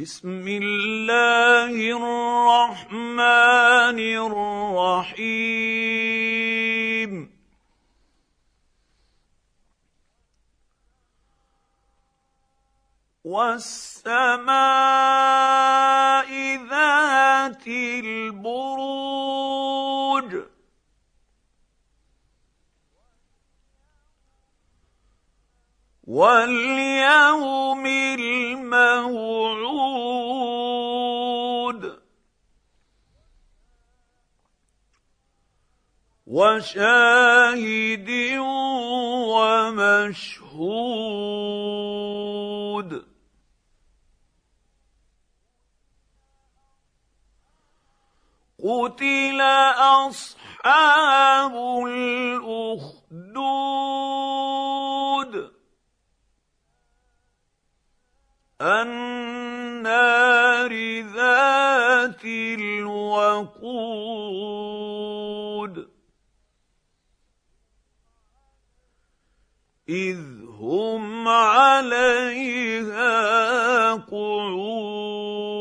بسم الله الرحمن الرحيم. والسماء ذات البروج. واليوم الموعود. وشاهد ومشهود. قتل اصحاب الاخدود. النار ذات الوقود. إذ هم عليها قعود.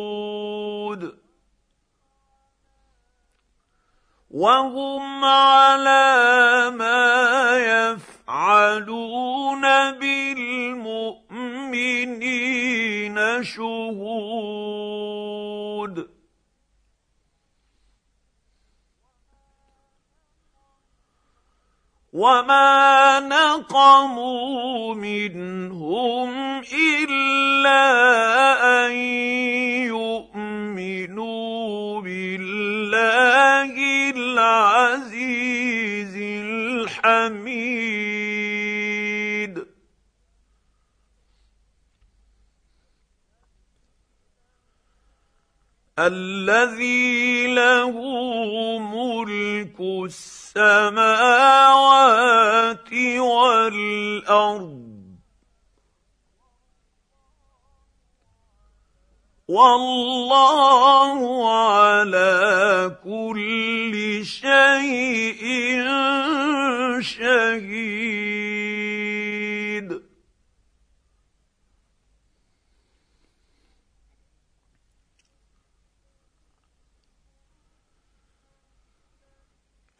وهم على ما يفعلون بالمؤمنين شهود. وما نقموا منهم الا ان يؤمنوا بالله العزيز الحميد الذي له ملك السماوات والأرض. والله على كل شيء شهيد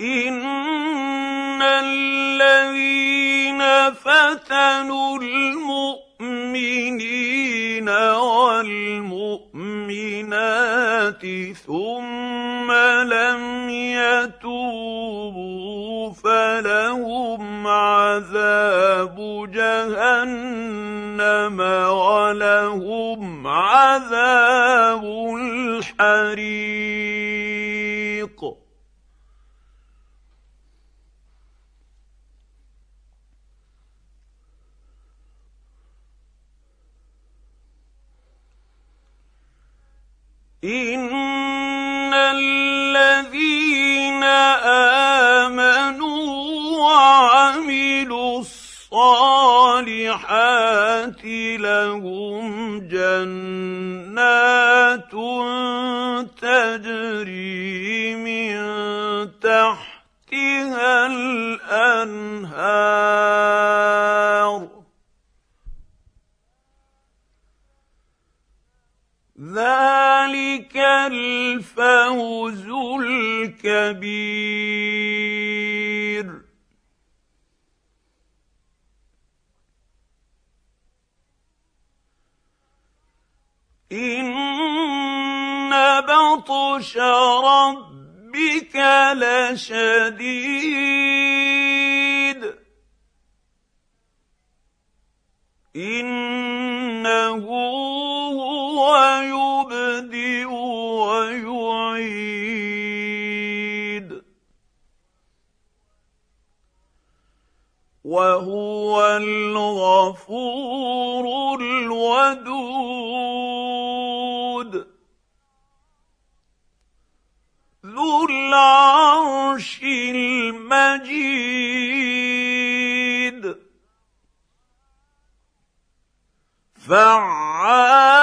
ان الذين فتنوا المؤمنين والمؤمنات ثم لم يتوبوا فلهم عذاب جهنم ولهم عذاب الحريق. ان الذين امنوا وعملوا الصالحات لهم جنات تجري من تحتها الانهار ذلك الفوز الكبير. إن بطش ربك لشديد. وهو الغفور الودود. ذو العرش المجيد. فعال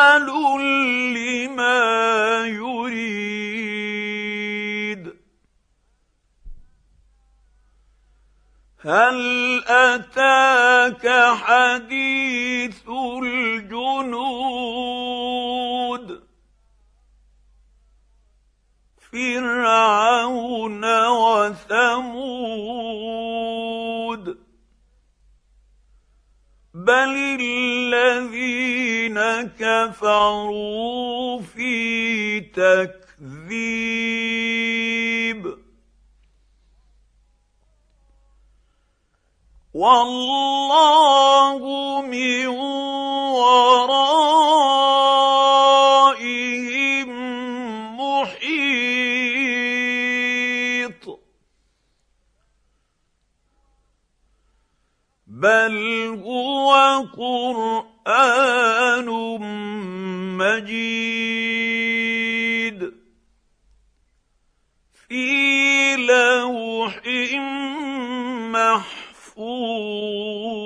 هل أتاك حديث الجنود؟ فرعون وثمود. بل الذين كفروا في تكذيب. والله من ورائهم محيط. بل هو قرآن مجيد. في لوح محفوظ يَشْفُونَ